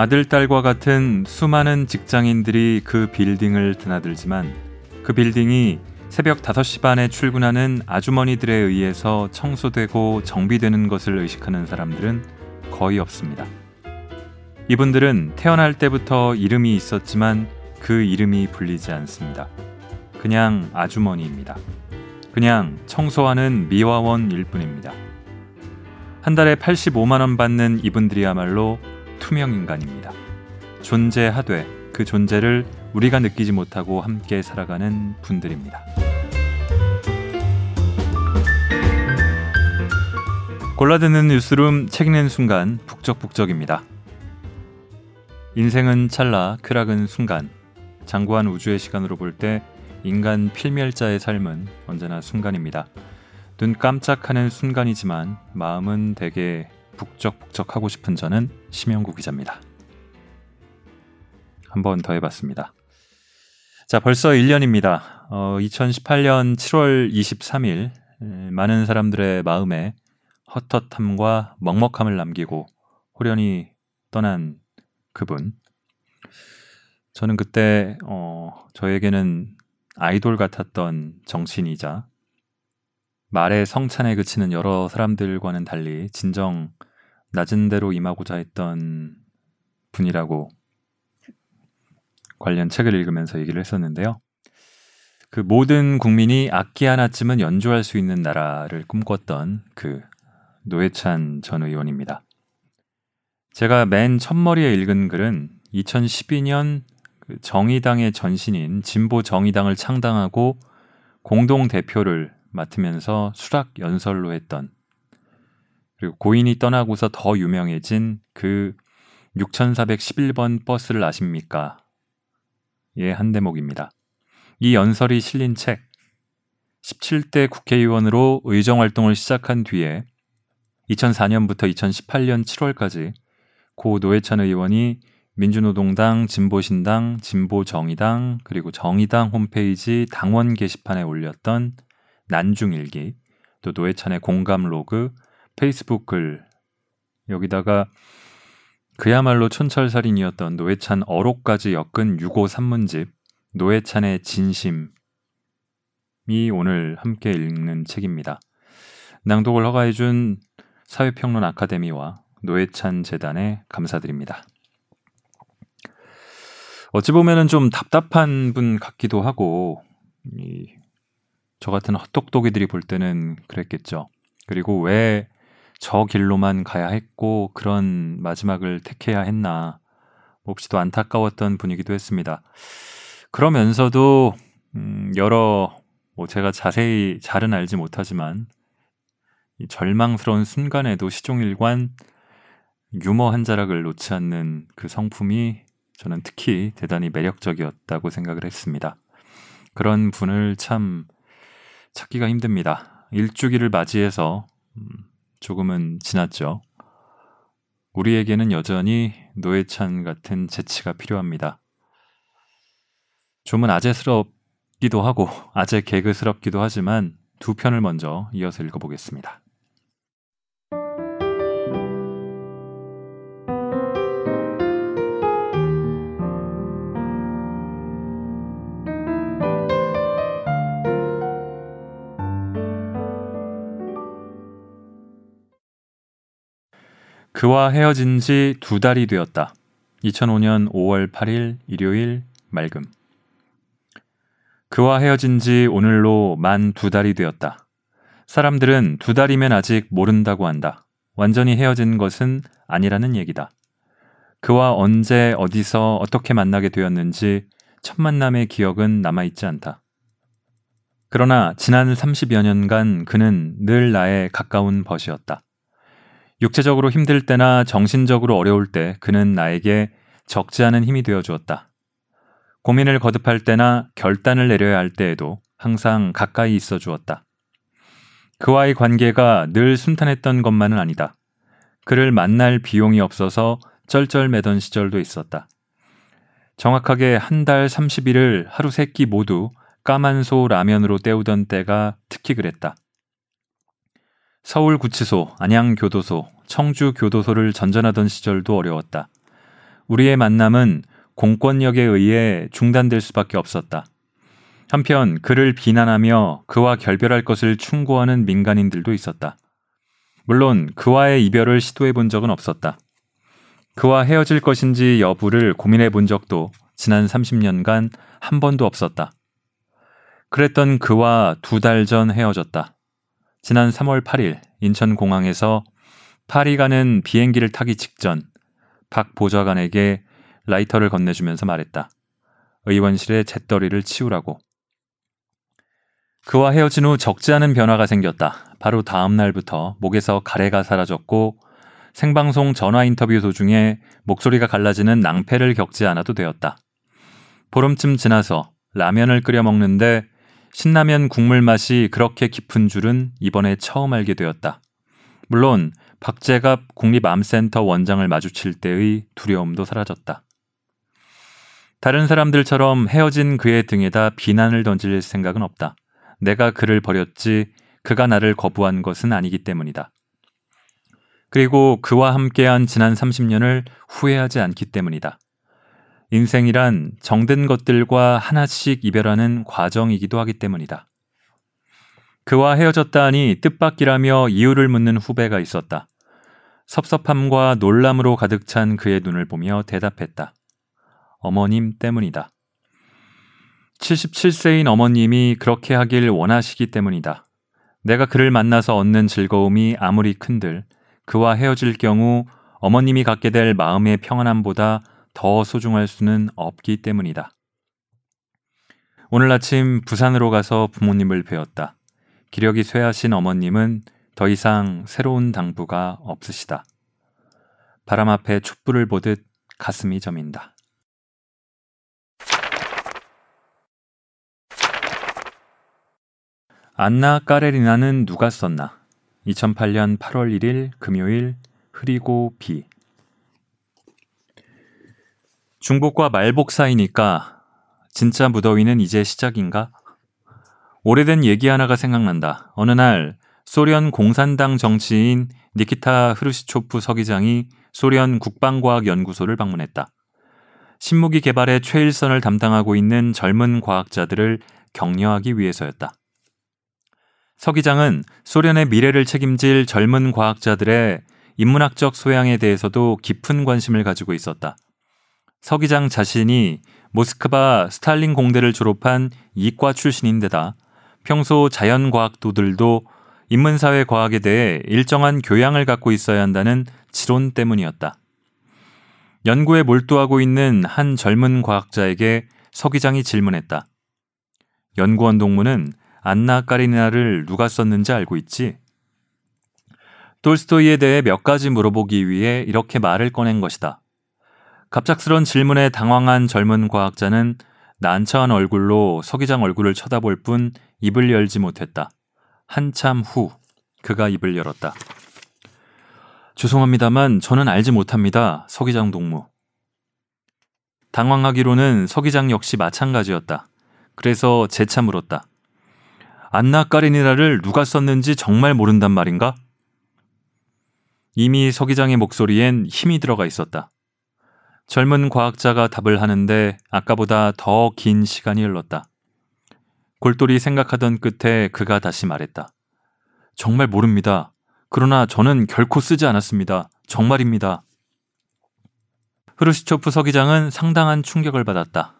아들, 딸과 같은 수많은 직장인들이 그 빌딩을 드나들지만 그 빌딩이 새벽 5시 반에 출근하는 아주머니들에 의해서 청소되고 정비되는 것을 의식하는 사람들은 거의 없습니다. 이분들은 태어날 때부터 이름이 있었지만 그 이름이 불리지 않습니다. 그냥 아주머니입니다. 그냥 청소하는 미화원일 뿐입니다. 한 달에 85만 원 받는 이분들이야말로 투명 인간입니다. 존재하되 그 존재를 우리가 느끼지 못하고 함께 살아가는 분들입니다. 골라듣는 뉴스룸 책 읽는 순간 북적북적입니다. 인생은 찰나 쾌락은 순간 장구한 우주의 시간으로 볼 때 인간 필멸자의 삶은 언제나 순간입니다. 눈 깜짝하는 순간이지만 마음은 되게 북적북적 하고 싶은 저는 심영구 기자입니다. 한 번 더 해봤습니다. 자, 벌써 1년입니다. 어, 2018년 7월 23일 많은 사람들의 마음에 헛헛함과 먹먹함을 남기고 호련히 떠난 그분. 저는 그때 어, 저에게는 아이돌 같았던 정치인이자 말에 성찬에 그치는 여러 사람들과는 달리 진정 낮은 대로 임하고자 했던 분이라고 관련 책을 읽으면서 얘기를 했었는데요. 그 모든 국민이 악기 하나쯤은 연주할 수 있는 나라를 꿈꿨던 그 노회찬 전 의원입니다. 제가 맨 첫머리에 읽은 글은 2012년 그 정의당의 전신인 진보 정의당을 창당하고 공동 대표를 맡으면서 수락 연설로 했던 그리고 고인이 떠나고서 더 유명해진 그 6411번 버스를 아십니까? 예, 한 대목입니다. 이 연설이 실린 책 17대 국회의원으로 의정 활동을 시작한 뒤에 2004년부터 2018년 7월까지 고 노회찬 의원이 민주노동당, 진보신당, 진보정의당, 그리고 정의당 홈페이지 당원 게시판에 올렸던 난중일기, 또 노회찬의 공감 로그, 페이스북 글, 여기다가 그야말로 촌철살인이었던 노회찬 어록까지 엮은 유고 산문집 노회찬의 진심이 오늘 함께 읽는 책입니다. 낭독을 허가해준 사회평론 아카데미와 노회찬 재단에 감사드립니다. 어찌 보면은 좀 답답한 분 같기도 하고 이, 저 같은 헛똑똑이들이 볼 때는 그랬겠죠. 그리고 왜 저 길로만 가야 했고 그런 마지막을 택해야 했나 몹시도 안타까웠던 분이기도 했습니다. 그러면서도 음, 여러 뭐 제가 자세히 잘은 알지 못하지만 이 절망스러운 순간에도 시종일관 유머 한 자락을 놓지 않는 그 성품이 저는 특히 대단히 매력적이었다고 생각을 했습니다. 그런 분을 참 찾기가 힘듭니다. 일주기를 맞이해서 음, 조금은 지났죠. 우리에게는 여전히 노회찬 같은 재치가 필요합니다. 좀은 아재스럽기도 하고 아재 개그스럽기도 하지만 두 편을 먼저 이어서 읽어보겠습니다. 그와 헤어진 지 두 달이 되었다. 2005년 5월 8일 일요일 맑음. 그와 헤어진 지 오늘로 만 두 달이 되었다. 사람들은 두 달이면 아직 모른다고 한다. 완전히 헤어진 것은 아니라는 얘기다. 그와 언제 어디서 어떻게 만나게 되었는지 첫 만남의 기억은 남아있지 않다. 그러나 지난 30여 년간 그는 늘 나의 가까운 벗이었다. 육체적으로 힘들 때나 정신적으로 어려울 때 그는 나에게 적지 않은 힘이 되어 주었다. 고민을 거듭할 때나 결단을 내려야 할 때에도 항상 가까이 있어 주었다. 그와의 관계가 늘 순탄했던 것만은 아니다. 그를 만날 비용이 없어서 쩔쩔매던 시절도 있었다. 정확하게 한 달 30일을 하루 세 끼 모두 까만소 라면으로 때우던 때가 특히 그랬다. 서울구치소, 안양교도소, 청주교도소를 전전하던 시절도 어려웠다. 우리의 만남은 공권력에 의해 중단될 수밖에 없었다. 한편 그를 비난하며 그와 결별할 것을 충고하는 민간인들도 있었다. 물론 그와의 이별을 시도해 본 적은 없었다. 그와 헤어질 것인지 여부를 고민해 본 적도 지난 30년간 한 번도 없었다. 그랬던 그와 두 달 전 헤어졌다. 지난 3월 8일 인천공항에서 파리 가는 비행기를 타기 직전 박 보좌관에게 라이터를 건네주면서 말했다. 의원실에 잿더리를 치우라고. 그와 헤어진 후 적지 않은 변화가 생겼다. 바로 다음 날부터 목에서 가래가 사라졌고 생방송 전화 인터뷰 도중에 목소리가 갈라지는 낭패를 겪지 않아도 되었다. 보름쯤 지나서 라면을 끓여 먹는데 신라면 국물 맛이 그렇게 깊은 줄은 이번에 처음 알게 되었다. 물론 박재갑 국립암센터 원장을 마주칠 때의 두려움도 사라졌다. 다른 사람들처럼 헤어진 그의 등에다 비난을 던질 생각은 없다. 내가 그를 버렸지 그가 나를 거부한 것은 아니기 때문이다. 그리고 그와 함께한 지난 30년을 후회하지 않기 때문이다. 인생이란 정든 것들과 하나씩 이별하는 과정이기도 하기 때문이다. 그와 헤어졌다 하니 뜻밖이라며 이유를 묻는 후배가 있었다. 섭섭함과 놀람으로 가득 찬 그의 눈을 보며 대답했다. 어머님 때문이다. 77세인 어머님이 그렇게 하길 원하시기 때문이다. 내가 그를 만나서 얻는 즐거움이 아무리 큰들 그와 헤어질 경우 어머님이 갖게 될 마음의 평안함보다 더 소중할 수는 없기 때문이다. 오늘 아침 부산으로 가서 부모님을 뵈었다. 기력이 쇠하신 어머님은 더 이상 새로운 당부가 없으시다. 바람 앞에 촛불을 보듯 가슴이 저민다. 안나 까레리나는 누가 썼나? 2008년 8월 1일 금요일 흐리고 비. 중복과 말복 사이니까 진짜 무더위는 이제 시작인가? 오래된 얘기 하나가 생각난다. 어느 날 소련 공산당 정치인 니키타 흐르시초프 서기장이 소련 국방과학연구소를 방문했다. 신무기 개발의 최일선을 담당하고 있는 젊은 과학자들을 격려하기 위해서였다. 서기장은 소련의 미래를 책임질 젊은 과학자들의 인문학적 소양에 대해서도 깊은 관심을 가지고 있었다. 서기장 자신이 모스크바 스탈린 공대를 졸업한 이과 출신인데다 평소 자연과학도들도 인문사회 과학에 대해 일정한 교양을 갖고 있어야 한다는 지론 때문이었다. 연구에 몰두하고 있는 한 젊은 과학자에게 서기장이 질문했다. 연구원 동무는 안나 까리나를 누가 썼는지 알고 있지? 톨스토이에 대해 몇 가지 물어보기 위해 이렇게 말을 꺼낸 것이다. 갑작스런 질문에 당황한 젊은 과학자는 난처한 얼굴로 서기장 얼굴을 쳐다볼 뿐 입을 열지 못했다. 한참 후 그가 입을 열었다. 죄송합니다만 저는 알지 못합니다. 서기장 동무. 당황하기로는 서기장 역시 마찬가지였다. 그래서 재차 물었다. 안나 까리니라를 누가 썼는지 정말 모른단 말인가? 이미 서기장의 목소리엔 힘이 들어가 있었다. 젊은 과학자가 답을 하는데 아까보다 더 긴 시간이 흘렀다. 골똘히 생각하던 끝에 그가 다시 말했다. 정말 모릅니다. 그러나 저는 결코 쓰지 않았습니다. 정말입니다. 흐르시초프 서기장은 상당한 충격을 받았다.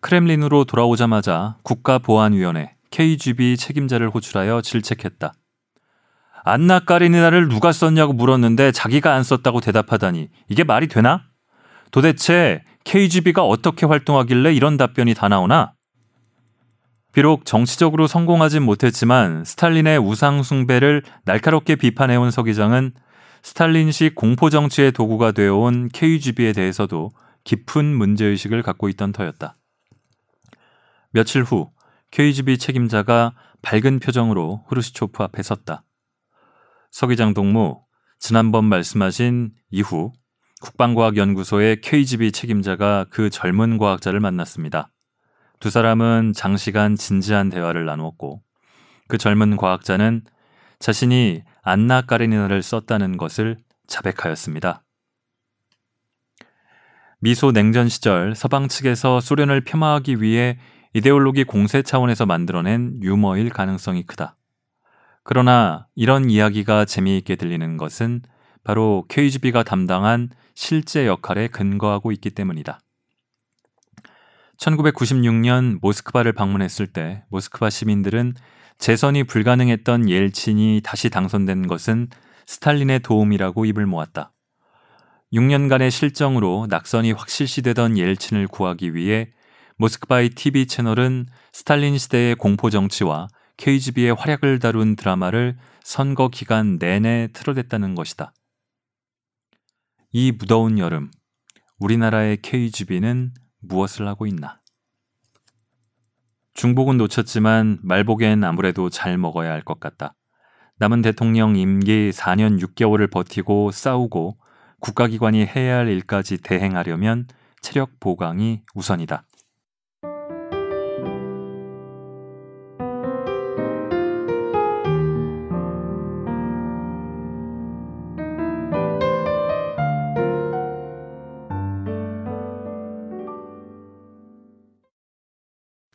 크렘린으로 돌아오자마자 국가보안위원회 KGB 책임자를 호출하여 질책했다. 안나 까리니나를 누가 썼냐고 물었는데 자기가 안 썼다고 대답하다니 이게 말이 되나? 도대체 KGB가 어떻게 활동하길래 이런 답변이 다 나오나? 비록 정치적으로 성공하진 못했지만 스탈린의 우상 숭배를 날카롭게 비판해온 서 기장은 스탈린식 공포 정치의 도구가 되어온 KGB에 대해서도 깊은 문제의식을 갖고 있던 터였다. 며칠 후 KGB 책임자가 밝은 표정으로 흐르시초프 앞에 섰다. 서 기장 동무, 지난번 말씀하신 이후 국방과학연구소의 KGB 책임자가 그 젊은 과학자를 만났습니다. 두 사람은 장시간 진지한 대화를 나누었고 그 젊은 과학자는 자신이 안나 까레니나를 썼다는 것을 자백하였습니다. 미소 냉전 시절 서방 측에서 소련을 폄하하기 위해 이데올로기 공세 차원에서 만들어낸 유머일 가능성이 크다. 그러나 이런 이야기가 재미있게 들리는 것은 바로 KGB가 담당한 실제 역할에 근거하고 있기 때문이다. 1996년 모스크바를 방문했을 때 모스크바 시민들은 재선이 불가능했던 옐친이 다시 당선된 것은 스탈린의 도움이라고 입을 모았다. 6년간의 실정으로 낙선이 확실시되던 옐친을 구하기 위해 모스크바의 TV 채널은 스탈린 시대의 공포 정치와 KGB의 활약을 다룬 드라마를 선거 기간 내내 틀어댔다는 것이다. 이 무더운 여름, 우리나라의 KGB는 무엇을 하고 있나? 중복은 놓쳤지만 말복엔 아무래도 잘 먹어야 할 것 같다. 남은 대통령 임기 4년 6개월을 버티고 싸우고 국가기관이 해야 할 일까지 대행하려면 체력 보강이 우선이다.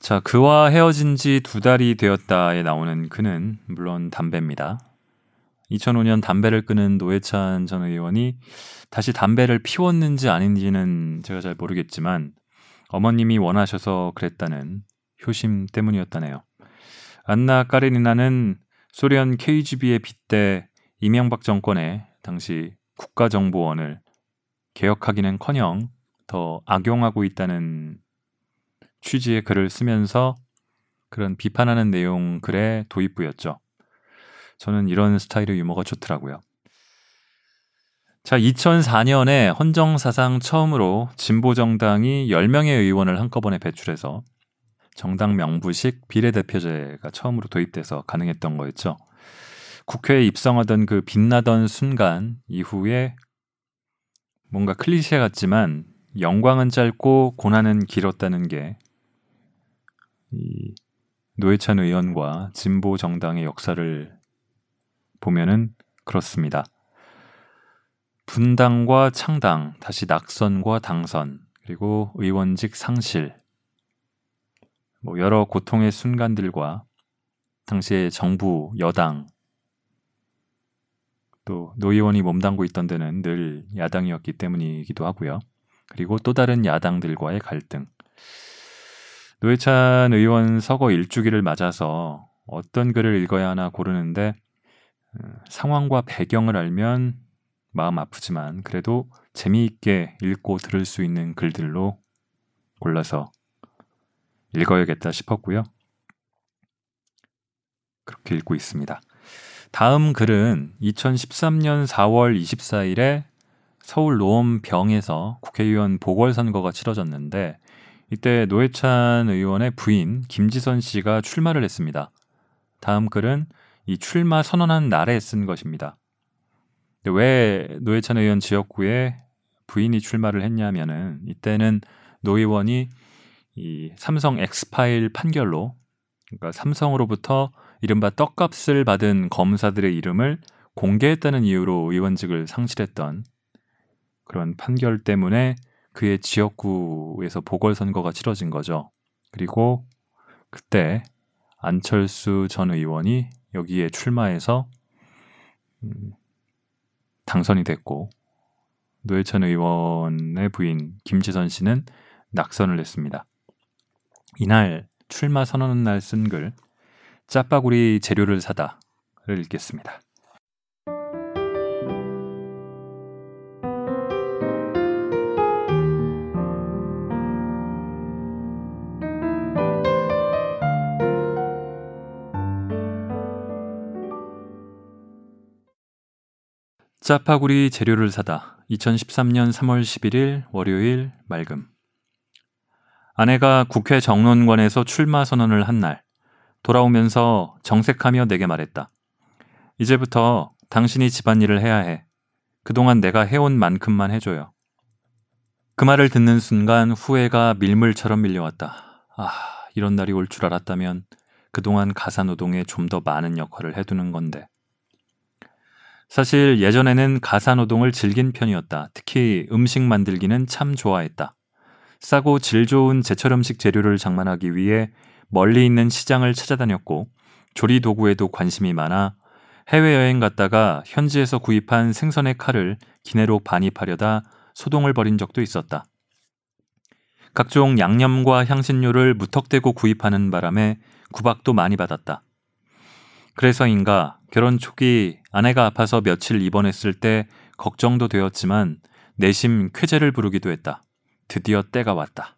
자, 그와 헤어진 지 두 달이 되었다에 나오는 그는 물론 담배입니다. 2005년 담배를 끊은 노회찬 전 의원이 다시 담배를 피웠는지 아닌지는 제가 잘 모르겠지만 어머님이 원하셔서 그랬다는 효심 때문이었다네요. 안나 까레니나는 소련 KGB에 빗대 이명박 정권의 당시 국가정보원을 개혁하기는커녕 더 악용하고 있다는 취지의 글을 쓰면서 그런 비판하는 내용 글의 도입부였죠. 저는 이런 스타일의 유머가 좋더라고요. 자, 2004년에 헌정사상 처음으로 진보정당이 10명의 의원을 한꺼번에 배출해서 정당 명부식 비례대표제가 처음으로 도입돼서 가능했던 거였죠. 국회에 입성하던 그 빛나던 순간 이후에 뭔가 클리셰 같지만 영광은 짧고 고난은 길었다는 게 이 노회찬 의원과 진보 정당의 역사를 보면은 그렇습니다. 분당과 창당, 다시 낙선과 당선, 그리고 의원직 상실, 뭐 여러 고통의 순간들과 당시의 정부, 여당, 또 노의원이 몸담고 있던 데는 늘 야당이었기 때문이기도 하고요. 그리고 또 다른 야당들과의 갈등. 노회찬 의원 서거 일주기를 맞아서 어떤 글을 읽어야 하나 고르는데 어, 상황과 배경을 알면 마음 아프지만 그래도 재미있게 읽고 들을 수 있는 글들로 골라서 읽어야겠다 싶었고요. 그렇게 읽고 있습니다. 다음 글은 2013년 4월 24일에 서울 노원병에서 국회의원 보궐선거가 치러졌는데 이때 노회찬 의원의 부인 김지선 씨가 출마를 했습니다. 다음 글은 이 출마 선언한 날에 쓴 것입니다. 왜 노회찬 의원 지역구에 부인이 출마를 했냐면은 이때는 노 의원이 이 삼성 엑스파일 판결로 그러니까 삼성으로부터 이른바 떡값을 받은 검사들의 이름을 공개했다는 이유로 의원직을 상실했던 그런 판결 때문에 그의 지역구에서 보궐선거가 치러진 거죠. 그리고 그때 안철수 전 의원이 여기에 출마해서 음, 당선이 됐고 노회찬 의원의 부인 김지선 씨는 낙선을 했습니다. 이날 출마 선언 날 쓴 글 짜파구리 재료를 사다를 읽겠습니다. 짜파구리 재료를 사다. 2013년 3월 11일 월요일 맑음. 아내가 국회 정론관에서 출마 선언을 한 날, 돌아오면서 정색하며 내게 말했다. 이제부터 당신이 집안일을 해야 해. 그동안 내가 해온 만큼만 해줘요. 그 말을 듣는 순간 후회가 밀물처럼 밀려왔다. 아, 이런 날이 올 줄 알았다면 그동안 가사노동에 좀 더 많은 역할을 해두는 건데. 사실 예전에는 가사노동을 즐긴 편이었다. 특히 음식 만들기는 참 좋아했다. 싸고 질 좋은 제철 음식 재료를 장만하기 위해 멀리 있는 시장을 찾아다녔고 조리 도구에도 관심이 많아 해외여행 갔다가 현지에서 구입한 생선의 칼을 기내로 반입하려다 소동을 벌인 적도 있었다. 각종 양념과 향신료를 무턱대고 구입하는 바람에 구박도 많이 받았다. 그래서인가 결혼 초기 아내가 아파서 며칠 입원했을 때 걱정도 되었지만 내심 쾌재를 부르기도 했다. 드디어 때가 왔다.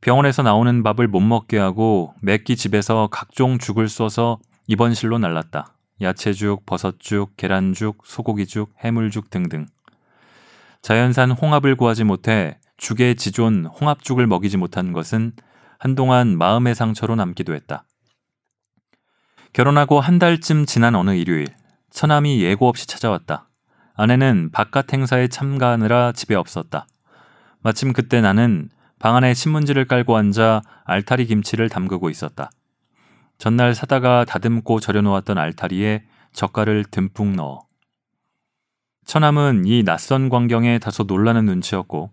병원에서 나오는 밥을 못 먹게 하고 매끼 집에서 각종 죽을 써서 입원실로 날랐다. 야채죽, 버섯죽, 계란죽, 소고기죽, 해물죽 등등. 자연산 홍합을 구하지 못해 죽의 지존 홍합죽을 먹이지 못한 것은 한동안 마음의 상처로 남기도 했다. 결혼하고 한 달쯤 지난 어느 일요일, 처남이 예고 없이 찾아왔다. 아내는 바깥 행사에 참가하느라 집에 없었다. 마침 그때 나는 방 안에 신문지를 깔고 앉아 알타리 김치를 담그고 있었다. 전날 사다가 다듬고 절여놓았던 알타리에 젓갈을 듬뿍 넣어. 처남은 이 낯선 광경에 다소 놀라는 눈치였고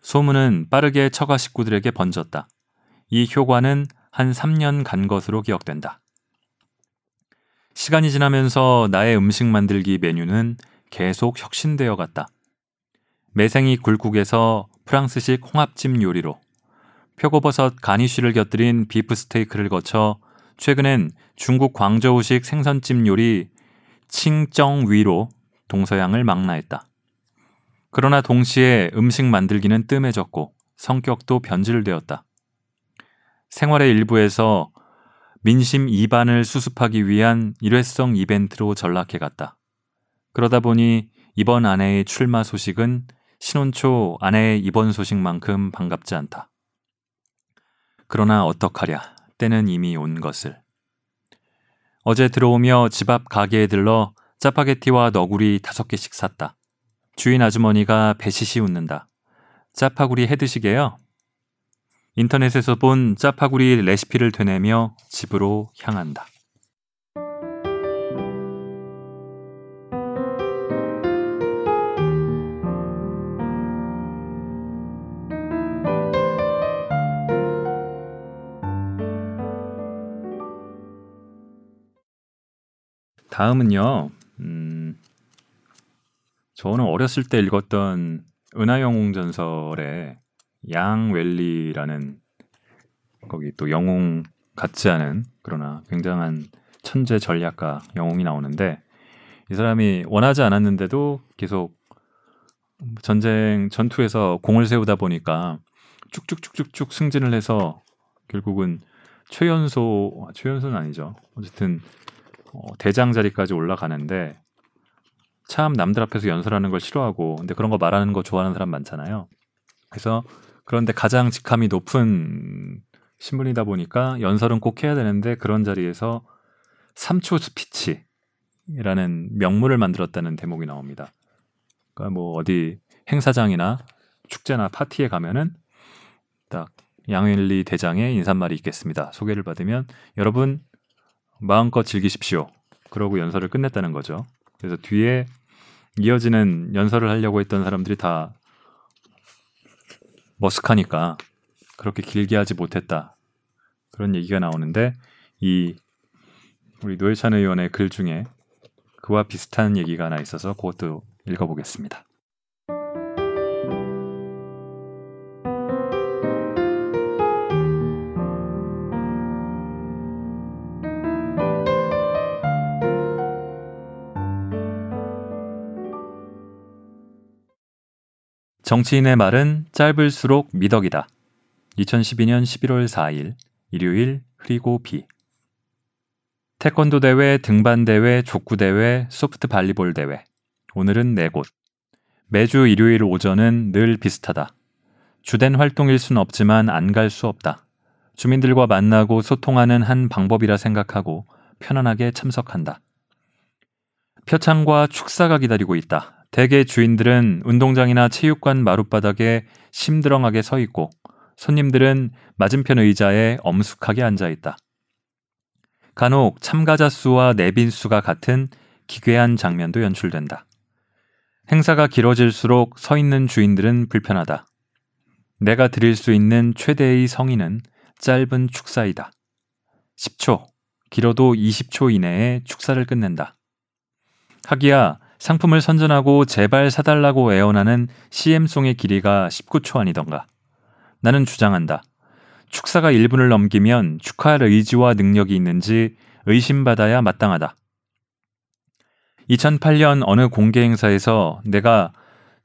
소문은 빠르게 처가 식구들에게 번졌다. 이 효과는 한 3년 간 것으로 기억된다. 시간이 지나면서 나의 음식 만들기 메뉴는 계속 혁신되어 갔다. 매생이 굴국에서 프랑스식 홍합찜 요리로 표고버섯 가니쉬를 곁들인 비프 스테이크를 거쳐 최근엔 중국 광저우식 생선찜 요리 칭정위로 동서양을 망라했다. 그러나 동시에 음식 만들기는 뜸해졌고 성격도 변질되었다. 생활의 일부에서 민심 2반을 수습하기 위한 일회성 이벤트로 전락해 갔다. 그러다 보니 이번 아내의 출마 소식은 신혼 초 아내의 입원 소식만큼 반갑지 않다. 그러나 어떡하랴. 때는 이미 온 것을. 어제 들어오며 집 앞 가게에 들러 짜파게티와 너구리 다섯 개씩 샀다. 주인 아주머니가 배시시 웃는다. 짜파구리 해드시게요? 인터넷에서 본 짜파구리 레시피를 되뇌며 집으로 향한다. 다음은요. 음, 저는 어렸을 때 읽었던 은하영웅 전설의 양웰리라는 거기 또 영웅 같지 않은 그러나 굉장한 천재 전략가 영웅이 나오는데 이 사람이 원하지 않았는데도 계속 전쟁 전투에서 공을 세우다 보니까 쭉쭉쭉쭉쭉 승진을 해서 결국은 최연소 최연소는 아니죠. 어쨌든 어, 대장 자리까지 올라가는데 참 남들 앞에서 연설하는 걸 싫어하고 근데 그런 거 말하는 거 좋아하는 사람 많잖아요. 그래서 그런데 가장 직함이 높은 신분이다 보니까 연설은 꼭 해야 되는데 그런 자리에서 3초 스피치라는 명물을 만들었다는 대목이 나옵니다. 그러니까 뭐 어디 행사장이나 축제나 파티에 가면은 딱 양일리 대장의 인사말이 있겠습니다. 소개를 받으면 여러분 마음껏 즐기십시오. 그러고 연설을 끝냈다는 거죠. 그래서 뒤에 이어지는 연설을 하려고 했던 사람들이 다 머쓱하니까 그렇게 길게 하지 못했다. 그런 얘기가 나오는데 이 우리 노회찬 의원의 글 중에 그와 비슷한 얘기가 하나 있어서 그것도 읽어보겠습니다. 정치인의 말은 짧을수록 미덕이다. 2012년 11월 4일 일요일 흐리고 비. 태권도 대회, 등반 대회, 족구 대회, 소프트 발리볼 대회. 오늘은 네 곳. 매주 일요일 오전은 늘 비슷하다. 주된 활동일 순 없지만 안 갈 수 없다. 주민들과 만나고 소통하는 한 방법이라 생각하고 편안하게 참석한다. 표창과 축사가 기다리고 있다. 대개 주인들은 운동장이나 체육관 마룻바닥에 심드렁하게 서 있고 손님들은 맞은편 의자에 엄숙하게 앉아 있다. 간혹 참가자 수와 내빈 수가 같은 기괴한 장면도 연출된다. 행사가 길어질수록 서 있는 주인들은 불편하다. 내가 드릴 수 있는 최대의 성인은 짧은 축사이다. 10초, 길어도 20초 이내에 축사를 끝낸다. 하기야 상품을 선전하고 제발 사달라고 애원하는 CM송의 길이가 19초 아니던가. 나는 주장한다. 축사가 1분을 넘기면 축하할 의지와 능력이 있는지 의심받아야 마땅하다. 2008년 어느 공개 행사에서 내가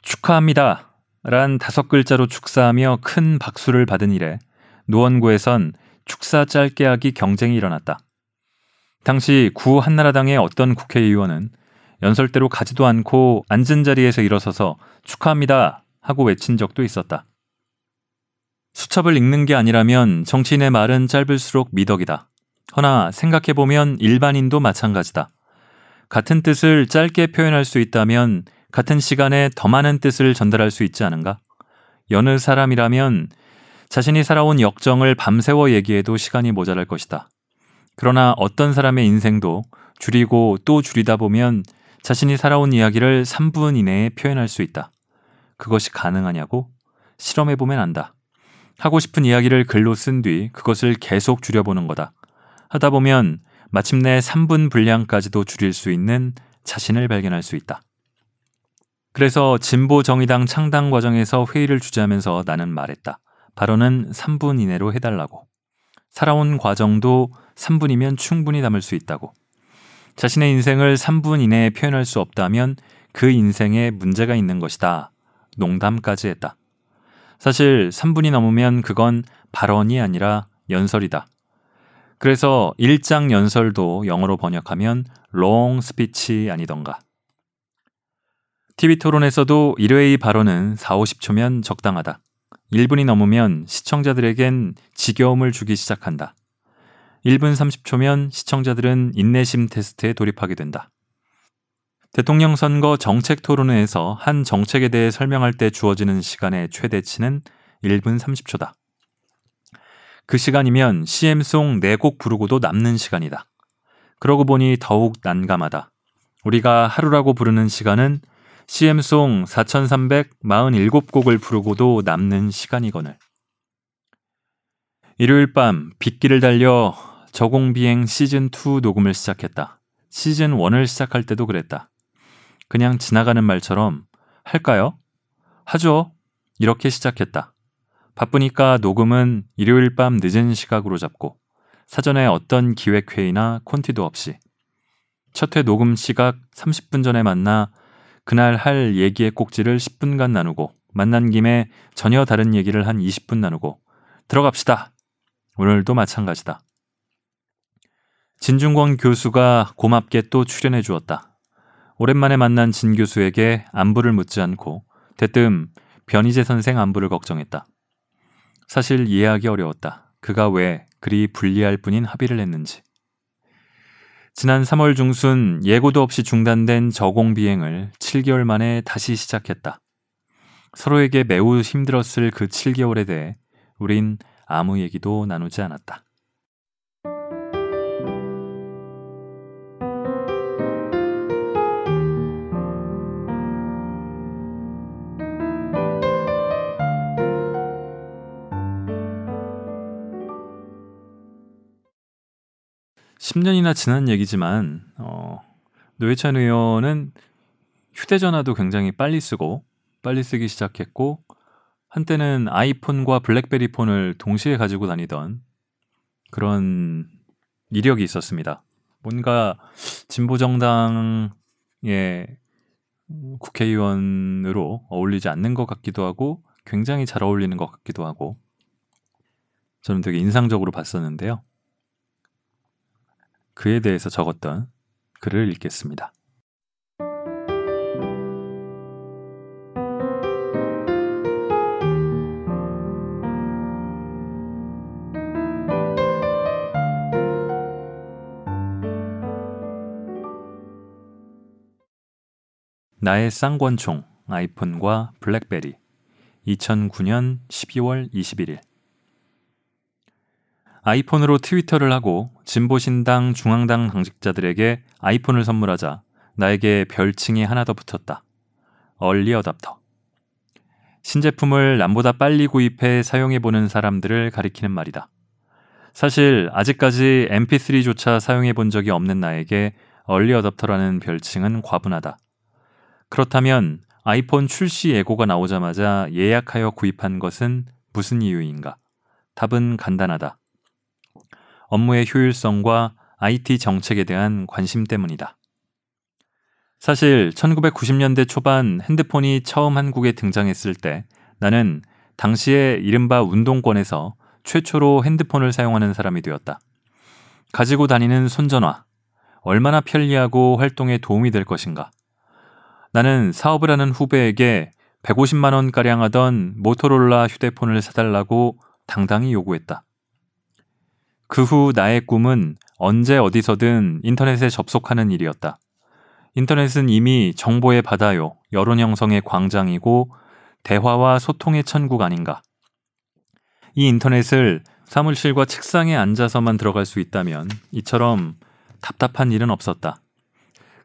축하합니다. 란 다섯 글자로 축사하며 큰 박수를 받은 이래 노원구에선 축사 짧게 하기 경쟁이 일어났다. 당시 구 한나라당의 어떤 국회의원은 연설대로 가지도 않고 앉은 자리에서 일어서서 축하합니다 하고 외친 적도 있었다. 수첩을 읽는 게 아니라면 정치인의 말은 짧을수록 미덕이다. 허나 생각해보면 일반인도 마찬가지다. 같은 뜻을 짧게 표현할 수 있다면 같은 시간에 더 많은 뜻을 전달할 수 있지 않은가? 여느 사람이라면 자신이 살아온 역정을 밤새워 얘기해도 시간이 모자랄 것이다. 그러나 어떤 사람의 인생도 줄이고 또 줄이다 보면 자신이 살아온 이야기를 3분 이내에 표현할 수 있다. 그것이 가능하냐고? 실험해보면 안다. 하고 싶은 이야기를 글로 쓴 뒤 그것을 계속 줄여보는 거다. 하다 보면 마침내 3분 분량까지도 줄일 수 있는 자신을 발견할 수 있다. 그래서 진보 정의당 창당 과정에서 회의를 주재하면서 나는 말했다. 발언은 3분 이내로 해달라고. 살아온 과정도 3분이면 충분히 담을 수 있다고. 자신의 인생을 3분 이내에 표현할 수 없다면 그 인생에 문제가 있는 것이다. 농담까지 했다. 사실 3분이 넘으면 그건 발언이 아니라 연설이다. 그래서 일장 연설도 영어로 번역하면 long speech 아니던가. TV 토론에서도 1회의 발언은 4, 50초면 적당하다. 1분이 넘으면 시청자들에겐 지겨움을 주기 시작한다. 1분 30초면 시청자들은 인내심 테스트에 돌입하게 된다. 대통령 선거 정책 토론회에서 한 정책에 대해 설명할 때 주어지는 시간의 최대치는 1분 30초다. 그 시간이면 CM송 4곡 부르고도 남는 시간이다. 그러고 보니 더욱 난감하다. 우리가 하루라고 부르는 시간은 CM송 4347곡을 부르고도 남는 시간이거늘. 일요일 밤 빗길을 달려 저공비행 시즌2 녹음을 시작했다. 시즌1을 시작할 때도 그랬다. 그냥 지나가는 말처럼 할까요? 하죠. 이렇게 시작했다. 바쁘니까 녹음은 일요일 밤 늦은 시각으로 잡고 사전에 어떤 기획회의나 콘티도 없이 첫 회 녹음 시각 30분 전에 만나 그날 할 얘기의 꼭지를 10분간 나누고 만난 김에 전혀 다른 얘기를 한 20분 나누고 들어갑시다. 오늘도 마찬가지다. 진중권 교수가 고맙게 또 출연해 주었다. 오랜만에 만난 진 교수에게 안부를 묻지 않고 대뜸 변희재 선생 안부를 걱정했다. 사실 이해하기 어려웠다. 그가 왜 그리 불리할 뿐인 합의를 했는지. 지난 3월 중순 예고도 없이 중단된 저공 비행을 7개월 만에 다시 시작했다. 서로에게 매우 힘들었을 그 7개월에 대해 우린 아무 얘기도 나누지 않았다. 10년이나 지난 얘기지만 어, 노회찬 의원은 휴대전화도 굉장히 빨리 쓰고 빨리 쓰기 시작했고 한때는 아이폰과 블랙베리 폰을 동시에 가지고 다니던 그런 이력이 있었습니다. 뭔가 진보 정당의 국회의원으로 어울리지 않는 것 같기도 하고 굉장히 잘 어울리는 것 같기도 하고 저는 되게 인상적으로 봤었는데요. 그에 대해서 적었던 글을 읽겠습니다. 나의 쌍권총 아이폰과 블랙베리 2009년 12월 21일 아이폰으로 트위터를 하고 진보신당 중앙당 당직자들에게 아이폰을 선물하자 나에게 별칭이 하나 더 붙었다. 얼리 어답터. 신제품을 남보다 빨리 구입해 사용해보는 사람들을 가리키는 말이다. 사실 아직까지 MP3조차 사용해본 적이 없는 나에게 얼리 어답터라는 별칭은 과분하다. 그렇다면 아이폰 출시 예고가 나오자마자 예약하여 구입한 것은 무슨 이유인가? 답은 간단하다. 업무의 효율성과 IT 정책에 대한 관심 때문이다. 사실 1990년대 초반 핸드폰이 처음 한국에 등장했을 때 나는 당시에 이른바 운동권에서 최초로 핸드폰을 사용하는 사람이 되었다. 가지고 다니는 손전화, 얼마나 편리하고 활동에 도움이 될 것인가. 나는 사업을 하는 후배에게 150만 원가량 하던 모토롤라 휴대폰을 사달라고 당당히 요구했다. 그 후 나의 꿈은 언제 어디서든 인터넷에 접속하는 일이었다. 인터넷은 이미 정보의 바다요, 여론 형성의 광장이고 대화와 소통의 천국 아닌가. 이 인터넷을 사무실과 책상에 앉아서만 들어갈 수 있다면 이처럼 답답한 일은 없었다.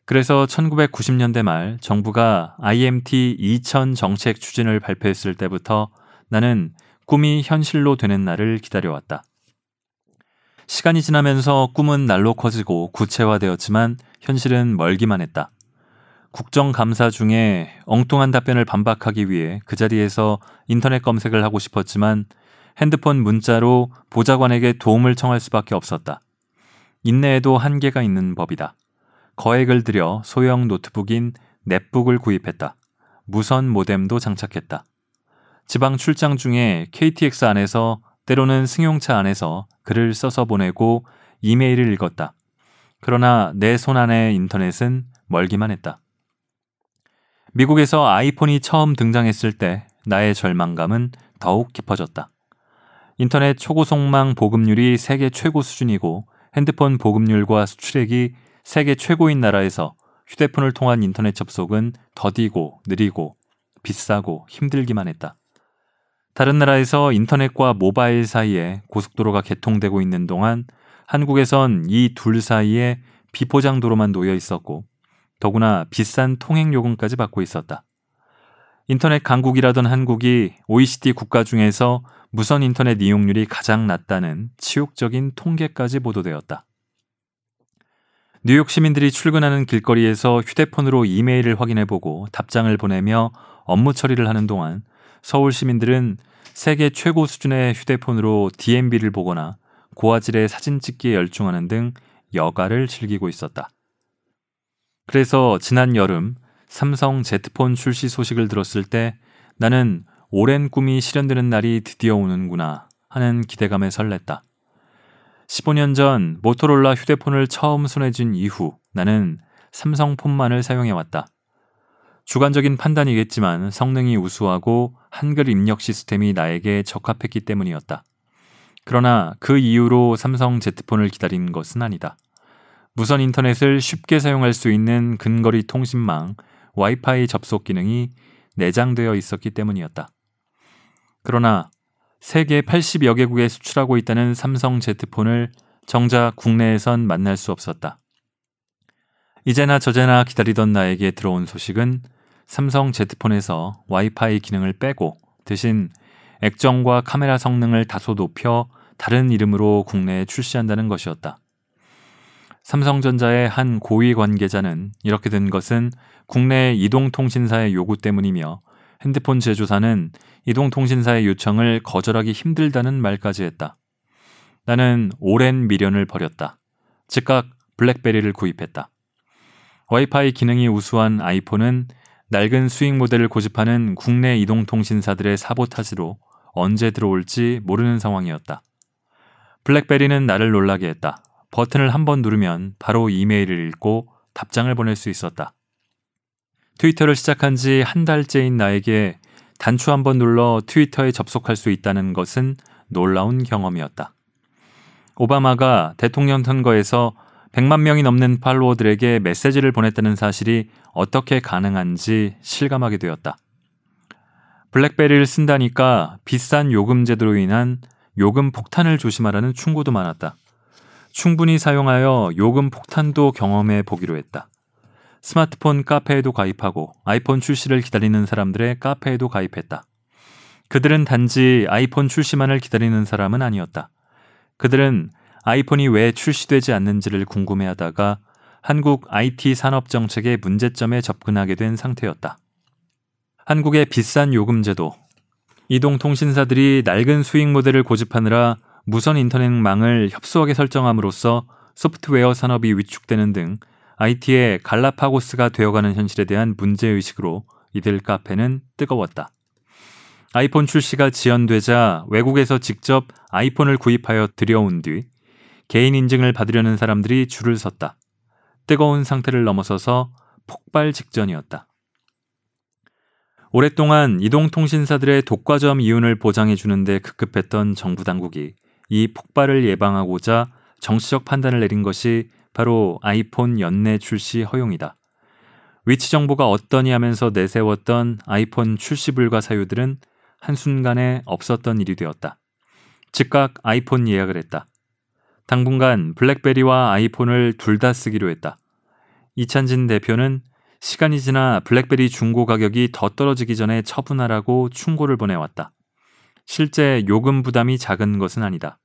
그래서 1990년대 말 정부가 IMT 2000 정책 추진을 발표했을 때부터 나는 꿈이 현실로 되는 날을 기다려왔다. 시간이 지나면서 꿈은 날로 커지고 구체화되었지만 현실은 멀기만 했다. 국정감사 중에 엉뚱한 답변을 반박하기 위해 그 자리에서 인터넷 검색을 하고 싶었지만 핸드폰 문자로 보좌관에게 도움을 청할 수밖에 없었다. 인내에도 한계가 있는 법이다. 거액을 들여 소형 노트북인 넷북을 구입했다. 무선 모뎀도 장착했다. 지방 출장 중에 KTX 안에서 때로는 승용차 안에서 글을 써서 보내고 이메일을 읽었다. 그러나 내 손 안의 인터넷은 멀기만 했다. 미국에서 아이폰이 처음 등장했을 때 나의 절망감은 더욱 깊어졌다. 인터넷 초고속망 보급률이 세계 최고 수준이고 핸드폰 보급률과 수출액이 세계 최고인 나라에서 휴대폰을 통한 인터넷 접속은 더디고 느리고 비싸고 힘들기만 했다. 다른 나라에서 인터넷과 모바일 사이에 고속도로가 개통되고 있는 동안 한국에선 이 둘 사이에 비포장 도로만 놓여 있었고 더구나 비싼 통행 요금까지 받고 있었다. 인터넷 강국이라던 한국이 OECD 국가 중에서 무선 인터넷 이용률이 가장 낮다는 치욕적인 통계까지 보도되었다. 뉴욕 시민들이 출근하는 길거리에서 휴대폰으로 이메일을 확인해보고 답장을 보내며 업무 처리를 하는 동안 서울 시민들은 세계 최고 수준의 휴대폰으로 DMB를 보거나 고화질의 사진 찍기에 열중하는 등 여가를 즐기고 있었다. 그래서 지난 여름 삼성 제트폰 출시 소식을 들었을 때 나는 오랜 꿈이 실현되는 날이 드디어 오는구나 하는 기대감에 설렜다. 15년 전 모토롤라 휴대폰을 처음 손에 쥔 이후 나는 삼성폰만을 사용해왔다. 주관적인 판단이겠지만 성능이 우수하고 한글 입력 시스템이 나에게 적합했기 때문이었다. 그러나 그 이후로 삼성 Z폰을 기다린 것은 아니다. 무선 인터넷을 쉽게 사용할 수 있는 근거리 통신망, 와이파이 접속 기능이 내장되어 있었기 때문이었다. 그러나 세계 80여 개국에 수출하고 있다는 삼성 제트폰을 정작 국내에선 만날 수 없었다. 이제나 저제나 기다리던 나에게 들어온 소식은 삼성 제트폰에서 와이파이 기능을 빼고 대신 액정과 카메라 성능을 다소 높여 다른 이름으로 국내에 출시한다는 것이었다. 삼성전자의 한 고위 관계자는 이렇게 된 것은 국내 이동통신사의 요구 때문이며 핸드폰 제조사는 이동통신사의 요청을 거절하기 힘들다는 말까지 했다. 나는 오랜 미련을 버렸다. 즉각 블랙베리를 구입했다. 와이파이 기능이 우수한 아이폰은 낡은 수익 모델을 고집하는 국내 이동통신사들의 사보타지로 언제 들어올지 모르는 상황이었다. 블랙베리는 나를 놀라게 했다. 버튼을 한 번 누르면 바로 이메일을 읽고 답장을 보낼 수 있었다. 트위터를 시작한 지 한 달째인 나에게 단추 한 번 눌러 트위터에 접속할 수 있다는 것은 놀라운 경험이었다. 오바마가 대통령 선거에서 100만 명이 넘는 팔로워들에게 메시지를 보냈다는 사실이 어떻게 가능한지 실감하게 되었다. 블랙베리를 쓴다니까 비싼 요금 제도로 인한 요금 폭탄을 조심하라는 충고도 많았다. 충분히 사용하여 요금 폭탄도 경험해 보기로 했다. 스마트폰 카페에도 가입하고 아이폰 출시를 기다리는 사람들의 카페에도 가입했다. 그들은 단지 아이폰 출시만을 기다리는 사람은 아니었다. 그들은 아이폰이 왜 출시되지 않는지를 궁금해하다가 한국 IT 산업 정책의 문제점에 접근하게 된 상태였다. 한국의 비싼 요금제도, 이동통신사들이 낡은 수익 모델을 고집하느라 무선 인터넷망을 협소하게 설정함으로써 소프트웨어 산업이 위축되는 등 IT의 갈라파고스가 되어가는 현실에 대한 문제의식으로 이들 카페는 뜨거웠다. 아이폰 출시가 지연되자 외국에서 직접 아이폰을 구입하여 들여온 뒤 개인 인증을 받으려는 사람들이 줄을 섰다. 뜨거운 상태를 넘어서서 폭발 직전이었다. 오랫동안 이동통신사들의 독과점 이윤을 보장해 주는데 급급했던 정부 당국이 이 폭발을 예방하고자 정치적 판단을 내린 것이 바로 아이폰 연내 출시 허용이다. 위치 정보가 어떠니 하면서 내세웠던 아이폰 출시 불가 사유들은 한순간에 없었던 일이 되었다. 즉각 아이폰 예약을 했다. 당분간 블랙베리와 아이폰을 둘 다 쓰기로 했다. 이찬진 대표는 시간이 지나 블랙베리 중고 가격이 더 떨어지기 전에 처분하라고 충고를 보내왔다. 실제 요금 부담이 작은 것은 아니다.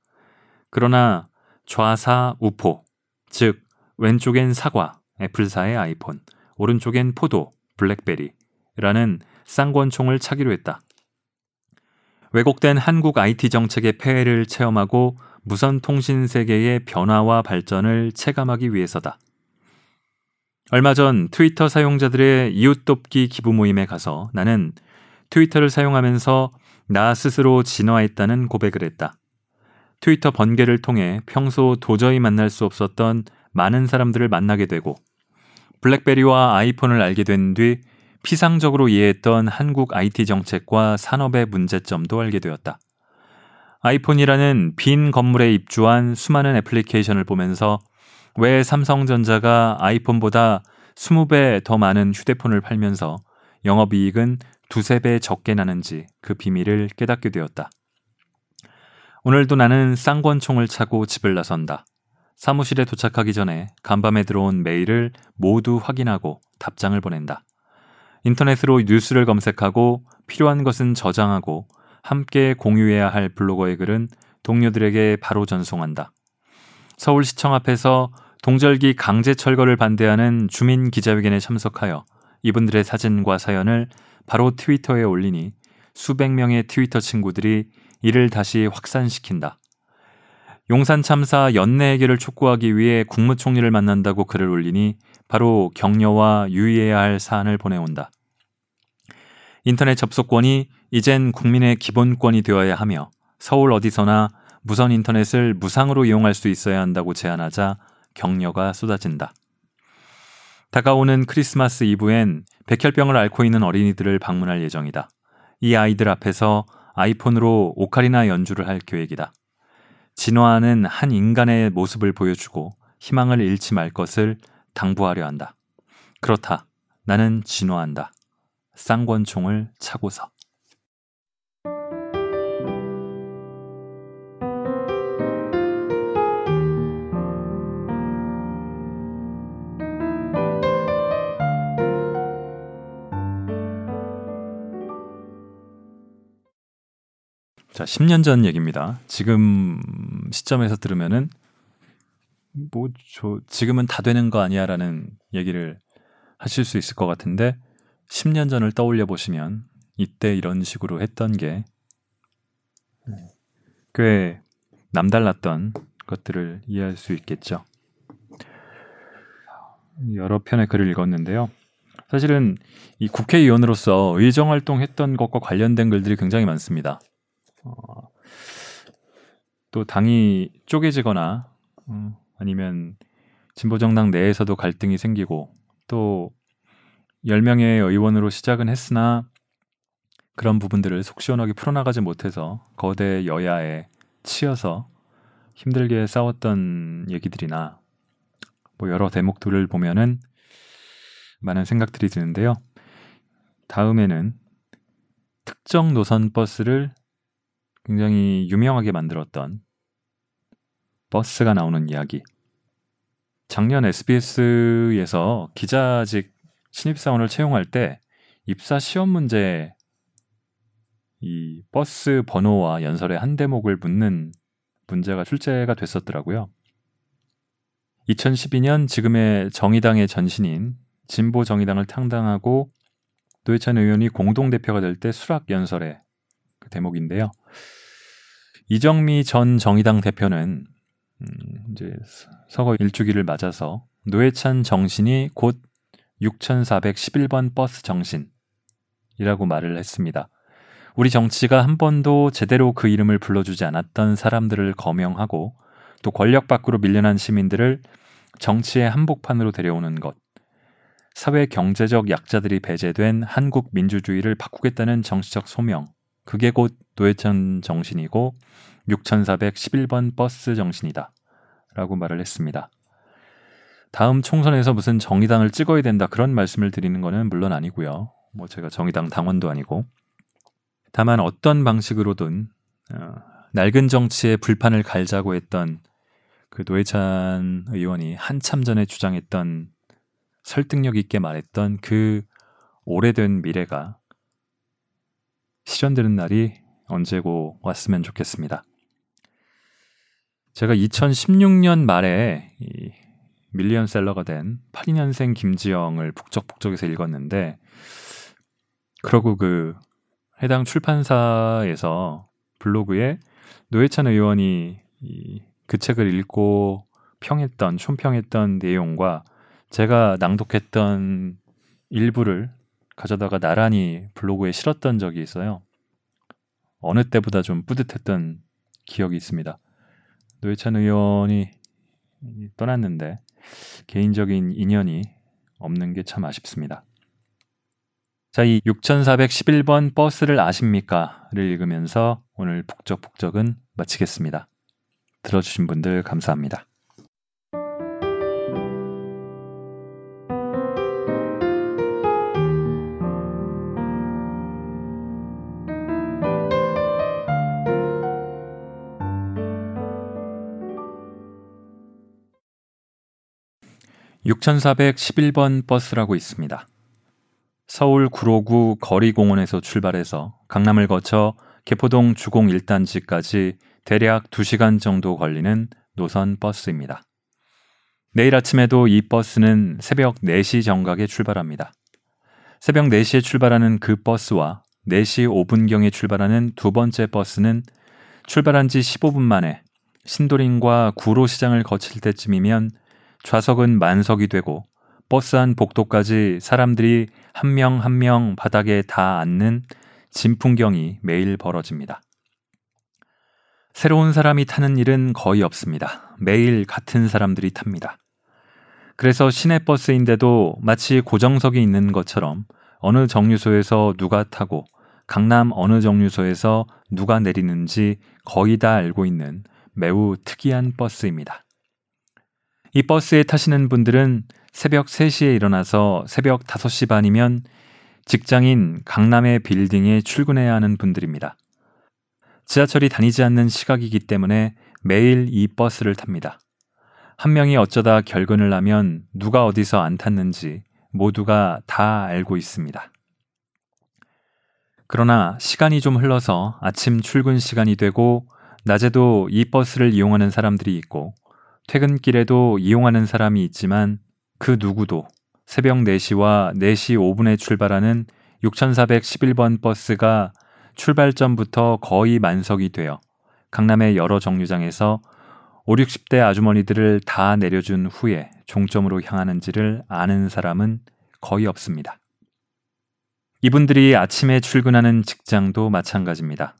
그러나 좌사 우포, 즉 왼쪽엔 사과, 애플사의 아이폰, 오른쪽엔 포도, 블랙베리라는 쌍권총을 차기로 했다. 왜곡된 한국 IT 정책의 폐해를 체험하고 무선 통신 세계의 변화와 발전을 체감하기 위해서다. 얼마 전 트위터 사용자들의 이웃 돕기 기부 모임에 가서 나는 트위터를 사용하면서 나 스스로 진화했다는 고백을 했다. 트위터 번개를 통해 평소 도저히 만날 수 없었던 많은 사람들을 만나게 되고 블랙베리와 아이폰을 알게 된 뒤 피상적으로 이해했던 한국 IT 정책과 산업의 문제점도 알게 되었다. 아이폰이라는 빈 건물에 입주한 수많은 애플리케이션을 보면서 왜 삼성전자가 아이폰보다 20배 더 많은 휴대폰을 팔면서 영업이익은 두세 배 적게 나는지 그 비밀을 깨닫게 되었다. 오늘도 나는 쌍권총을 차고 집을 나선다. 사무실에 도착하기 전에 간밤에 들어온 메일을 모두 확인하고 답장을 보낸다. 인터넷으로 뉴스를 검색하고 필요한 것은 저장하고 함께 공유해야 할 블로거의 글은 동료들에게 바로 전송한다. 서울시청 앞에서 동절기 강제 철거를 반대하는 주민 기자회견에 참석하여 이분들의 사진과 사연을 바로 트위터에 올리니 수백 명의 트위터 친구들이 이를 다시 확산시킨다. 용산 참사 연내 해결을 촉구하기 위해 국무총리를 만난다고 글을 올리니 바로 격려와 유의해야 할 사안을 보내온다. 인터넷 접속권이 이젠 국민의 기본권이 되어야 하며 서울 어디서나 무선 인터넷을 무상으로 이용할 수 있어야 한다고 제안하자 격려가 쏟아진다. 다가오는 크리스마스 이브엔 백혈병을 앓고 있는 어린이들을 방문할 예정이다. 이 아이들 앞에서 아이폰으로 오카리나 연주를 할 계획이다. 진화하는 한 인간의 모습을 보여주고 희망을 잃지 말 것을 당부하려 한다. 그렇다. 나는 진화한다. 쌍권총을 차고서. 자, 10년 전 얘기입니다. 지금 시점에서 들으면은 뭐 저 지금은 다 되는 거 아니야라는 얘기를 하실 수 있을 것 같은데 10년 전을 떠올려 보시면 이때 이런 식으로 했던 게 꽤 남달랐던 것들을 이해할 수 있겠죠. 여러 편의 글을 읽었는데요. 사실은 이 국회의원으로서 의정 활동했던 것과 관련된 글들이 굉장히 많습니다. 어, 또 당이 쪼개지거나 음, 아니면 진보 정당 내에서도 갈등이 생기고 또 10명의 의원으로 시작은 했으나 그런 부분들을 속 시원하게 풀어나가지 못해서 거대 여야에 치여서 힘들게 싸웠던 얘기들이나 뭐 여러 대목들을 보면은 많은 생각들이 드는데요. 다음에는 특정 노선 버스를 굉장히 유명하게 만들었던 버스가 나오는 이야기. 작년 SBS에서 기자직 신입사원을 채용할 때 입사 시험 문제 이 버스 번호와 연설의 한 대목을 묻는 문제가 출제가 됐었더라고요. 2012년 지금의 정의당의 전신인 진보 정의당을 창당하고 노회찬 의원이 공동대표가 될 때 수락 연설의 그 대목인데요. 이정미 전 정의당 대표는 음, 이제 서거 일주기를 맞아서 노회찬 정신이 곧 6411번 버스 정신이라고 말을 했습니다. 우리 정치가 한 번도 제대로 그 이름을 불러주지 않았던 사람들을 거명하고 또 권력 밖으로 밀려난 시민들을 정치의 한복판으로 데려오는 것. 사회 경제적 약자들이 배제된 한국 민주주의를 바꾸겠다는 정치적 소명. 그게 곧 노회찬 정신이고 6411번 버스 정신이다. 라고 말을 했습니다. 다음 총선에서 무슨 정의당을 찍어야 된다 그런 말씀을 드리는 것은 물론 아니고요. 뭐 제가 정의당 당원도 아니고 다만 어떤 방식으로든 어, 낡은 정치의 불판을 갈자고 했던 그 노회찬 의원이 한참 전에 주장했던 설득력 있게 말했던 그 오래된 미래가 실현되는 날이 언제고 왔으면 좋겠습니다. 제가 2016년 말에 이 밀리언셀러가 된 82년생 김지영을 북적북적에서 읽었는데 그러고 그 해당 출판사에서 블로그에 노회찬 의원이 그 책을 읽고 평했던 촌평했던 내용과 제가 낭독했던 일부를 가져다가 나란히 블로그에 실었던 적이 있어요. 어느 때보다 좀 뿌듯했던 기억이 있습니다. 노회찬 의원이 떠났는데 개인적인 인연이 없는 게 참 아쉽습니다. 자, 이 6411번 버스를 아십니까?를 읽으면서 오늘 북적북적은 마치겠습니다. 들어주신 분들 감사합니다. 6411번 버스라고 있습니다. 서울 구로구 거리공원에서 출발해서 강남을 거쳐 개포동 주공 1단지까지 대략 2시간 정도 걸리는 노선 버스입니다. 내일 아침에도 이 버스는 새벽 4시 정각에 출발합니다. 새벽 4시에 출발하는 그 버스와 4시 5분경에 출발하는 두 번째 버스는 출발한 지 15분 만에 신도림과 구로시장을 거칠 때쯤이면 좌석은 만석이 되고 버스 안 복도까지 사람들이 한명 한 명 바닥에 다 앉는 진풍경이 매일 벌어집니다. 새로운 사람이 타는 일은 거의 없습니다. 매일 같은 사람들이 탑니다. 그래서 시내버스인데도 마치 고정석이 있는 것처럼 어느 정류소에서 누가 타고 강남 어느 정류소에서 누가 내리는지 거의 다 알고 있는 매우 특이한 버스입니다. 이 버스에 타시는 분들은 새벽 3시에 일어나서 새벽 5시 반이면 직장인 강남의 빌딩에 출근해야 하는 분들입니다. 지하철이 다니지 않는 시각이기 때문에 매일 이 버스를 탑니다. 한 명이 어쩌다 결근을 하면 누가 어디서 안 탔는지 모두가 다 알고 있습니다. 그러나 시간이 좀 흘러서 아침 출근 시간이 되고 낮에도 이 버스를 이용하는 사람들이 있고 퇴근길에도 이용하는 사람이 있지만 그 누구도 새벽 4시와 4시 5분에 출발하는 6411번 버스가 출발 전부터 거의 만석이 되어 강남의 여러 정류장에서 5, 60대 아주머니들을 다 내려준 후에 종점으로 향하는지를 아는 사람은 거의 없습니다. 이분들이 아침에 출근하는 직장도 마찬가지입니다.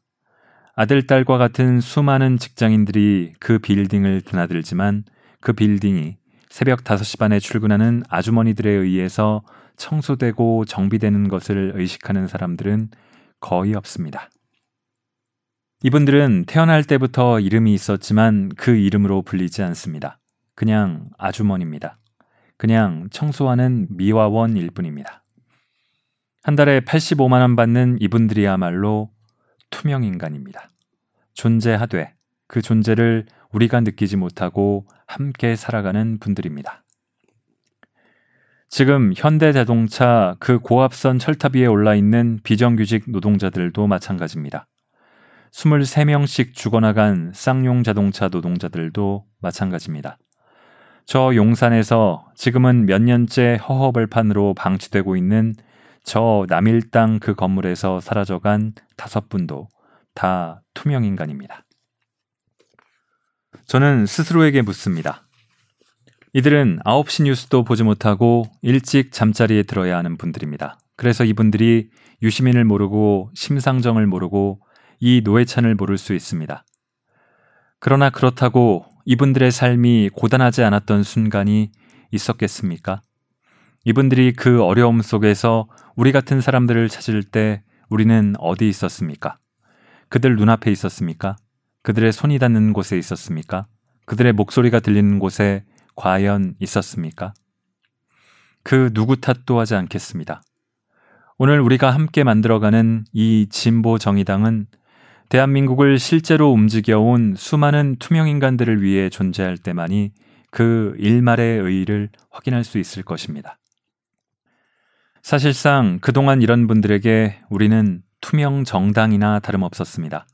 아들, 딸과 같은 수많은 직장인들이 그 빌딩을 드나들지만 그 빌딩이 새벽 5시 반에 출근하는 아주머니들에 의해서 청소되고 정비되는 것을 의식하는 사람들은 거의 없습니다. 이분들은 태어날 때부터 이름이 있었지만 그 이름으로 불리지 않습니다. 그냥 아주머니입니다. 그냥 청소하는 미화원일 뿐입니다. 한 달에 85만원 받는 이분들이야말로 투명 인간입니다. 존재하되 그 존재를 우리가 느끼지 못하고 함께 살아가는 분들입니다. 지금 현대 자동차 그 고압선 철탑 위에 올라 있는 비정규직 노동자들도 마찬가지입니다. 23명씩 죽어나간 쌍용 자동차 노동자들도 마찬가지입니다. 저 용산에서 지금은 몇 년째 허허벌판으로 방치되고 있는 저 남일당 그 건물에서 사라져간 다섯 분도 다 투명 인간입니다. 저는 스스로에게 묻습니다. 이들은 9시 뉴스도 보지 못하고 일찍 잠자리에 들어야 하는 분들입니다. 그래서 이분들이 유시민을 모르고 심상정을 모르고 이 노회찬을 모를 수 있습니다. 그러나 그렇다고 이분들의 삶이 고단하지 않았던 순간이 있었겠습니까? 이분들이 그 어려움 속에서 우리 같은 사람들을 찾을 때 우리는 어디 있었습니까? 그들 눈앞에 있었습니까? 그들의 손이 닿는 곳에 있었습니까? 그들의 목소리가 들리는 곳에 과연 있었습니까? 그 누구 탓도 하지 않겠습니다. 오늘 우리가 함께 만들어가는 이 진보 정의당은 대한민국을 실제로 움직여온 수많은 투명 인간들을 위해 존재할 때만이 그 일말의 의의를 확인할 수 있을 것입니다. 사실상 그동안 이런 분들에게 우리는 투명 정당이나 다름없었습니다.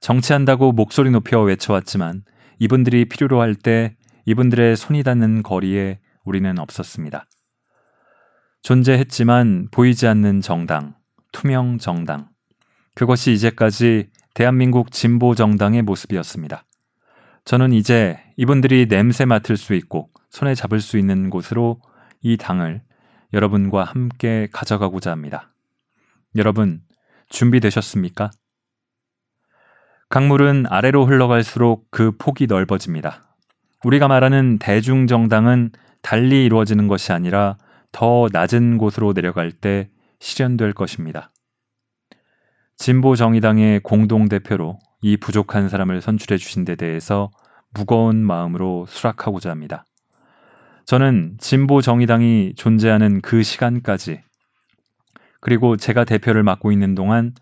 정치한다고 목소리 높여 외쳐왔지만 이분들이 필요로 할 때 이분들의 손이 닿는 거리에 우리는 없었습니다. 존재했지만 보이지 않는 정당, 투명 정당. 그것이 이제까지 대한민국 진보 정당의 모습이었습니다. 저는 이제 이분들이 냄새 맡을 수 있고 손에 잡을 수 있는 곳으로 이 당을 여러분과 함께 가져가고자 합니다. 여러분, 준비되셨습니까? 강물은 아래로 흘러갈수록 그 폭이 넓어집니다. 우리가 말하는 대중정당은 달리 이루어지는 것이 아니라 더 낮은 곳으로 내려갈 때 실현될 것입니다. 진보 정의당의 공동대표로 이 부족한 사람을 선출해 주신 데 대해서 무거운 마음으로 수락하고자 합니다. 저는 진보 정의당이 존재하는 그 시간까지 그리고 제가 대표를 맡고 있는 동안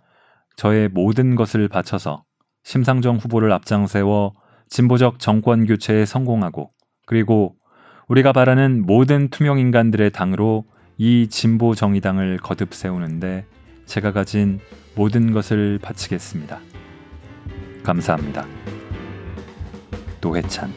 저의 모든 것을 바쳐서 심상정 후보를 앞장세워 진보적 정권 교체에 성공하고 그리고 우리가 바라는 모든 투명 인간들의 당으로 이 진보 정의당을 거듭 세우는데 제가 가진 모든 것을 바치겠습니다. 감사합니다. 노회찬